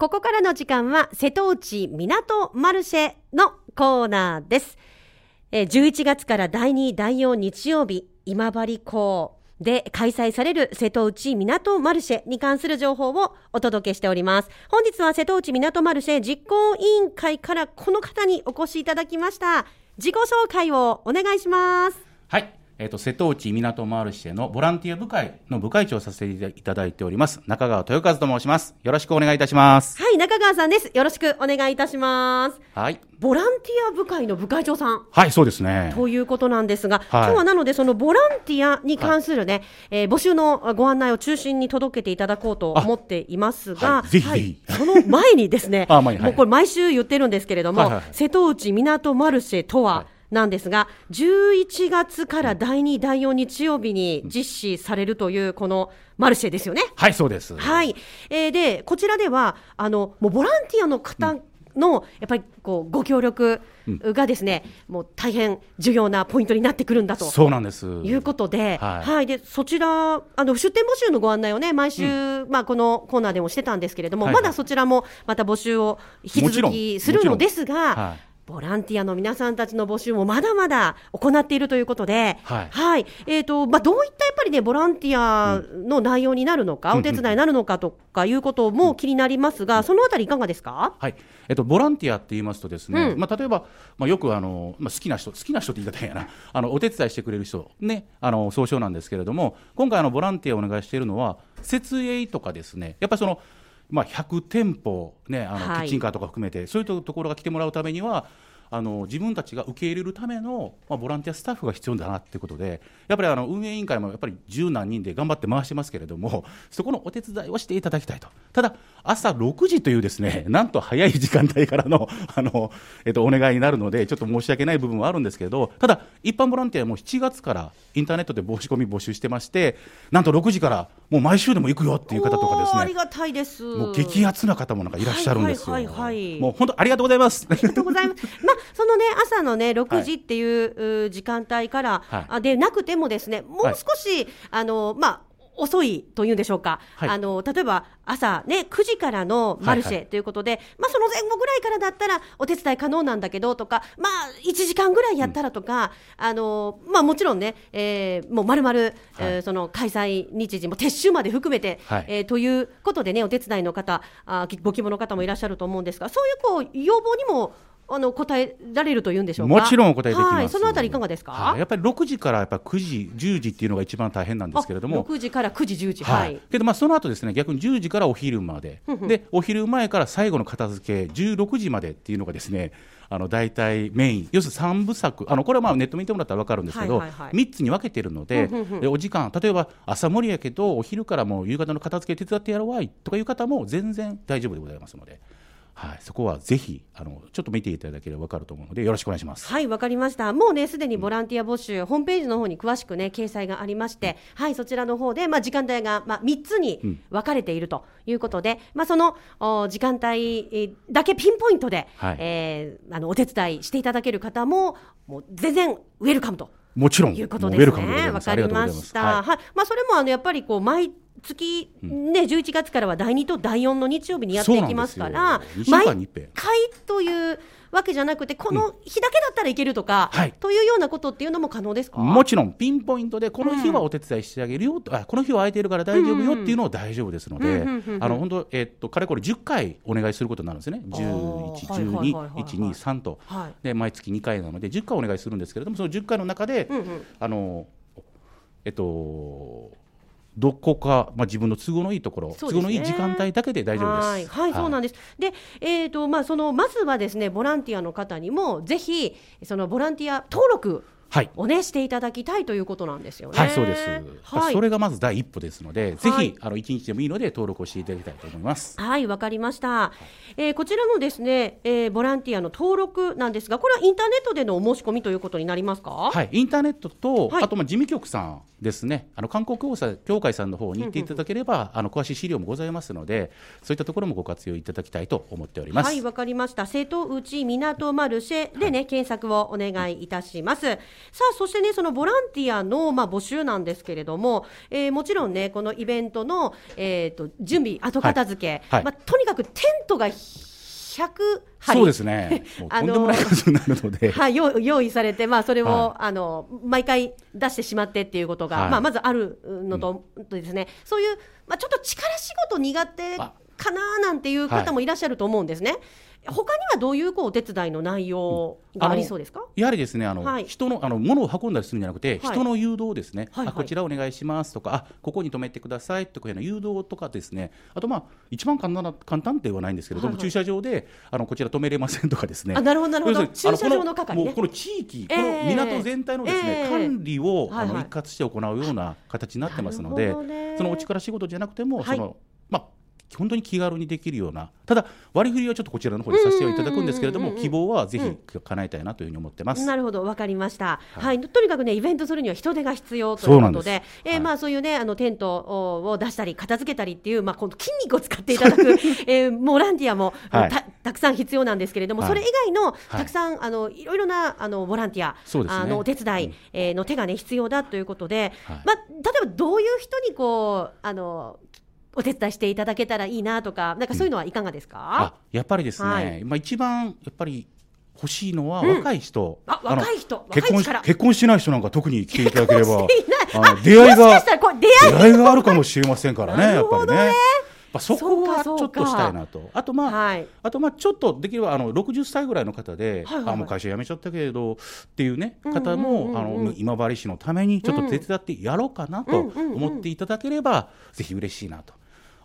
ここからの時間は瀬戸内港マルシェのコーナーです。えー11月から第2、第4日曜日、今治港で開催される瀬戸内港マルシェに関する情報をお届けしております。本日は瀬戸内港マルシェ実行委員会からこの方にお越しいただきました。自己紹介をお願いします。はい。えっ、と、瀬戸内港マルシェのボランティア部会の部会長をさせていただいております。中川豊和と申します。よろしくお願いいたします。はい、中川さんです。よろしくお願いいたします。はい。ボランティア部会の部会長さん。はい、そうですね。ということなんですが、はい今日はなので、そのボランティアに関するね、えー募集のご案内を中心に届けていただこうと思っていますが、あはいぜひぜひその前にですね、あ前にはいもうこれ毎週言ってるんですけれども、はいはい瀬戸内港マルシェとは、はいなんですが、11月から第2、第4日曜日に実施されるというこのマルシェですよね。はい、そうです。はい。えーで、こちらでは、あの、もうボランティアの方の、やっぱりこう、ご協力がですね、もう大変重要なポイントになってくるんだと。そうなんです。いうことで、は、はいいで、そちら、あの、出店募集のご案内をね、毎週、まあ、このコーナーでもしてたんですけれども、はいはいまだそちらも、また募集を引き続きするのですが、はいボランティアの皆さんたちの募集もまだまだ行っているということで、はい。えっ、と、まあ、どういったやっぱりね、ボランティアの内容になるのか、うんお手伝いになるのかとかいうことも気になりますが、そのあたりいかがですか？はい。えっと、ボランティアって言いますとですね、うん。まあ、例えば、まあ、よくあの、まあ、好きな人、好きな人って言い方やな、あの、お手伝いしてくれる人、ね、あの、総称なんですけれども、今回あの、ボランティアをお願いしているのは、設営とかですね、やっぱりその、まあ、100店舗、ね、あの、はい。キッチンカーとか含めて、そういうところが来てもらうためには、あの自分たちが受け入れるための、まあ、ボランティアスタッフが必要だなっていうことで、やっぱりあの運営委員会もやっぱり十何人で頑張って回してますけれども、そこのお手伝いをしていただきたいと、ただ、朝6時というですね、なんと早い時間帯からの あの、えっと、お願いになるので、ちょっと申し訳ない部分はあるんですけど、ただ、一般ボランティアも7月からインターネットで申し込み募集してまして、なんと6時からもう毎週でも行くよっていう方とかですねあり。がたいです。もう激アツな方もなんかいらっしゃるんですよ。はいはいはいはいもう本当ありがとうございます。ありがとうございます。まあ、そのね、朝のね、6時っていう、う時間帯から、はい。あでなくてもですね、もう少し、あの、まあ、遅いというんでしょうか、はい。あの例えば朝ね、9時からのマルシはいェということで、まあ、その前後ぐらいからだったらお手伝い可能なんだけどとか、まあ、1時間ぐらいやったらとか、あのまあ、もちろんね、えーもうまるまるえーその開催日時も撤収まで含めて、はい。えーということでね、お手伝いの方、あきご希望の方もいらっしゃると思うんですが、そういうこう要望にもあの答えられるというんでしょうか？もちろんお答えできます。はい、そのあたりいかがですか？はい。やっぱり6時からやっぱ9時、10時っていうのが一番大変なんですけれども。6時から9時、10時、ははい。い。けどまあその後ですね逆に10時からお昼まで。でお昼前から最後の片付け16時までっていうのがですねあの大体メイン。要するに3部作。あのこれはまあネット見てもらったら分かるんですけど、はいはいはい。3つに分けてるので,、でお時間例えば朝盛りやけどお昼からもう夕方の片付け手伝ってやろうわいとかいう方も全然大丈夫でございますので、はい、そこはぜひあのちょっと見ていただければ分かると思うのでよろしくお願いします。はい、わかりました。もうね、すでにボランティア募集、ホームページの方に詳しくね、掲載がありまして、はい、そちらの方で、まあ、時間帯が、まあ、3つに分かれているということで、まあ、その、お時間帯えーだけピンポイントで、はいえーあの、お手伝いしていただける方も、もう全然ウェルカムと。もちろんいうことですね。わかりました。はいはい、まあ、それも、あの、やっぱり、こう、毎月、ね、11月からは第2と第4の日曜日にやっていきますから毎回というわけじゃなくて、この日だけだったらいけるとか、はい。というようなことっていうのも可能ですか？もちろんピンポイントでこの日はお手伝いしてあげるよ、あこの日は空いてるから大丈夫よっていうのは大丈夫ですので、本当えっとかれこれ10回お願いすることになるんですね。11、はいはいはいはい。12、1、2、3と、はい。で毎月2回なので10回お願いするんですけれどもその10回の中で、うんうん。あのえっとどこか、まあ、自分の都合のいいところ、ね都合のいい時間帯だけで大丈夫です。はい、はい、そうなんです。で、えっ、と、まあ、その、まずはですね、ボランティアの方にも、ぜひ、そのボランティア登録はいをね、していただきたいということなんですよね。はい、そうです。はいそれがまず第一歩ですので、ぜはいひあの1日でもいいので登録をしていただきたいと思います。はい、わかりました。えーこちらのですね、えーボランティアの登録なんですが、これはインターネットでのお申し込みということになりますか？はい、インターネットと、はいあとまあ事務局さんですね、あの観光協会協会さんの方に行っていただければ、あの詳しい資料もございますので、そういったところもご活用いただきたいと思っております。はい、わかりました。瀬戸内港マルシェでね、検索をお願いいたします。さあそしてねそのボランティアのまあ募集なんですけれども、えーもちろんねこのイベントのえっ、と準備後片付け、はい。はい。まあとにかくテントが100張り。そうですね。とんでもない数になるので。はい、用用意されて、まあ、それを、はあの毎回出してしまってっていうことが、はい。まあ、まずあるのと,、とですね。そういう、まあ、ちょっと力仕事苦手かななんていう方もい。らっしゃると思うんですね。他にはどういうこうお手伝いの内容がありそうですか、やはりですね、あの、はい。人のあの物を運んだりするんじゃなくて、はい。人の誘導ですね、はいはい。あこちらお願いしますとか、あここに止めてくださいとかいうような誘導とかですね、あとまあ一番簡単な簡単ではないんですけれども、はいはい。駐車場であのこちら止めれませんとかですね。あなるほどなるほど。駐車場の係ね。こもうこの地域、ええ。この港全体のですね、ええ。管理を、はいはい。あの一括して行うような形になってますのでね、そのお力仕事じゃなくても、はい。そのまあ本当に気軽にできるような、ただ割り振りはちょっとこちらの方でさせていただくんですけれども、希望はぜひ叶えたいなというふうに思ってます。なるほど、わかりました。は、はい。いとにかくね、イベントするには人手が必要といそうことで、えーはいまあそういうね、あのテントを出したり、片付けたりっていう、まあこの筋肉を使っていただく、えーボランティアも、はい。たたくさん必要なんですけれども、はい。それ以外のい。たくさん、あのいろいろなあのボランティア、そうですね。あのお手伝い、うん。えーの手がね必要だということで、はい。まあ例えばどういう人にこうあのお手伝いしていただけたらいいなとか、なんかそういうのはいかがですか？あやっぱりですね、はい。まあ、一番やっぱり欲しいのはうん。若い人、あの若い人？結婚結婚してない人なんか特に来ていただければ。出会いがあるかもしれませんからね、なやっぱりねね。まあ、そこはちょっとしたいなと、あとまあ、はい。あとまあちょっとできればあの60歳ぐらいの方で、はいはいはい。あもう会社辞めちゃったけれどっていうねうんうんうん方も、あうんの今治市のためにちょっと手伝ってやろうかなとうんうんうん。思っていただければ、ぜひ嬉しいなと。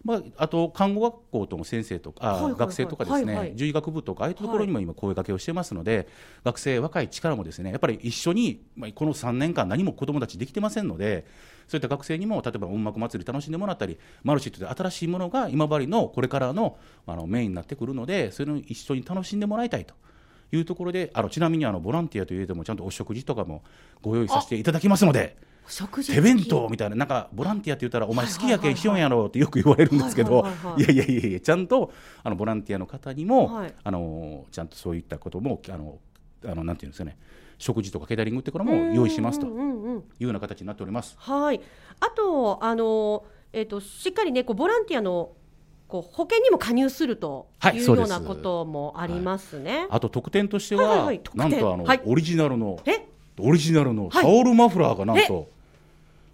まあ、あと看護学校との先生とか、あはいはいはい。学生とかですね、はいはい。獣医学部とかああいうところにも今声掛けをしてますので、学生若い力もですねやっぱり一緒に、まあ、この3年間何も子どもたちできてませんのでそういった学生にも例えば音楽祭り楽しんでもらったりマルシェという新しいものが今治のこれからのあのメインになってくるのでそれを一緒に楽しんでもらいたいと。いうところであのちなみにあのボランティアといえどもちゃんとお食事とかもご用意させていただきますので手弁当みたいななんかボランティアって言ったらお前好きやけんしようんやろってよく言われるんですけどはいはいはいはい。いやいやいやいやちゃんとあのボランティアの方にも、はい。あのちゃんとそういったこともあのあのなんていうんですかね。食事とかケータリングっていうのも用意しますと。うんい。うような形になっております。はい。あとあのえっ、としっかりねこうボランティアのこう保険にも加入するというようなこともありますね。あと特典としては、なんとあの、はい。オリジナルのえ？オリジナルのはいタオルマフラーがなんと、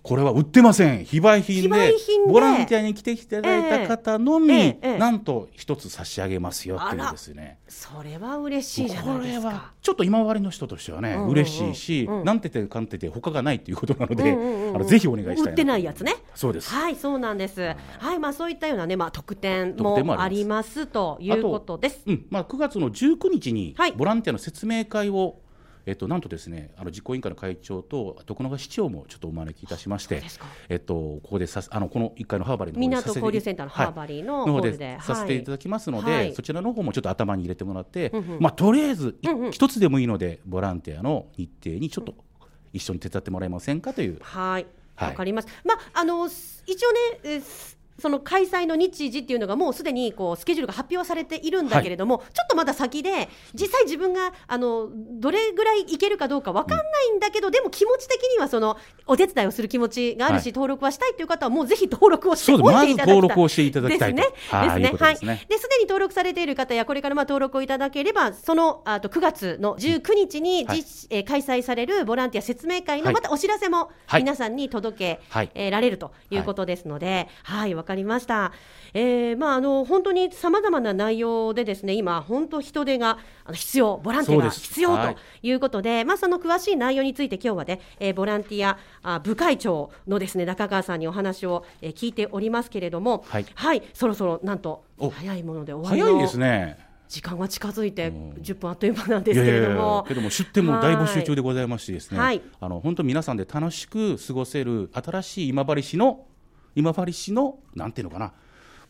これは売ってません。非売品でボランティアに来ていただいた方のみ、ええええなんと一つ差し上げますよっていうですね。それは嬉しいじゃないこれはですか。ちょっと今治の人としてはね、うんうんうん嬉しいし、うんなんててかんてて他がないっていうことなので、うんうんうんうん。あのぜひお願いしたい売ってないやつね。そうです、はい、そうなんです。はい、まあそういったようなね、まあ特典もあありりまますということです。うんまあ、9月の19日にはい。ボランティアの説明会を、えっと、なんとですねあの実行委員会の会長と徳永市長もちょっとお招きいたしましてえっと、ここでさあのこの1階のハーバリーの港交流センターのハーバリーの方でさせていただきますので、はい。そちらの方もちょっと頭に入れてもらって、うんうん。まあ、とりあえずいうんうん。一つでもいいのでボランティアの日程にちょっと一緒に手伝ってもらえませんかという、はい、はい。わかります。まああのす一応ね。その開催の日時っていうのがもうすでにこうスケジュールが発表されているんだけれども、ちょっとまだ先で実際自分があのどれぐらいいけるかどうかわかんないんだけど、でも気持ち的にはそのお手伝いをする気持ちがあるし、はい。登録はしたいという方はもうぜひ登録をしておいていただきたい。まず登録をしていただきたいと。ですね。はい。ですね。はい。ですね。で、に登録されている方や、これからまあ登録をいただければ、そのあと9月の19日にはい。実、えー開催されるボランティア説明会のはいまたお知らせもはい。皆さんに届け、られるということですので、はい、わ、かりました。えーまあ、あの、本当にさまざまな内容でですね、今、本当人手が必要、ボランティアが必要はい。ということで、まあ、その詳しい内容について今日はね、えーボランティアあ部会長のですね、中川さんにお話を、えー聞いておりますけれども、はい。そろそろなんとお。早いもので終わりの早いですね。時間が近づいてうん。10分あっという間なんですけれども。けども出店も大募集中でございましてですね、はい。あの本当皆さんで楽しく過ごせる新しい今治市の今治市のなんていうのかな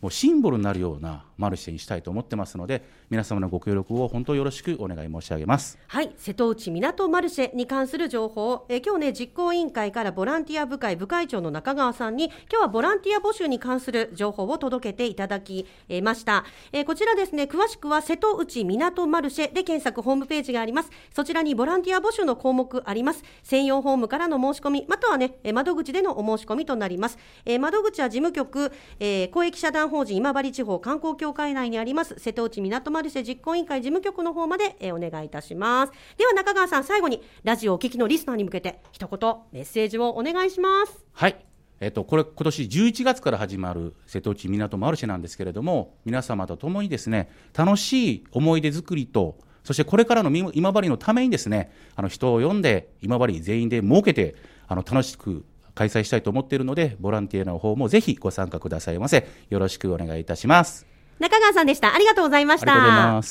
もうシンボルになるようなマルシェにしたいと思ってますので皆様のご協力を本当よろしくお願い申し上げます。はい。瀬戸内港マルシェに関する情報え今日ね実行委員会からボランティア部会部会長の中川さんに今日はボランティア募集に関する情報を届けていただきました。えこちらですね詳しくは瀬戸内港マルシェで検索ホームページがあります。そちらにボランティア募集の項目あります。専用ホームからの申し込みまたはね窓口でのお申し込みとなります。え窓口は事務局、えー、公益社団法人今治地方観光協会内にあります瀬戸内港マルシェ実行委員会事務局の方まで、え、お願いいたしますでは中川さん最後にラジオをお聞きのリスナーに向けて一言メッセージをお願いしますはいえっと、これ、今年11月から始まる瀬戸内港マルシェなんですけれども、皆様と共にですね、楽しい思い出作りと、そしてこれからの今治のためにですね、あの人を呼んで、今治全員で設けて、あの楽しく開催したいと思っているので、ボランティアの方もぜひご参加くださいませ。よろしくお願いいたします。中川さんでした。ありがとうございました。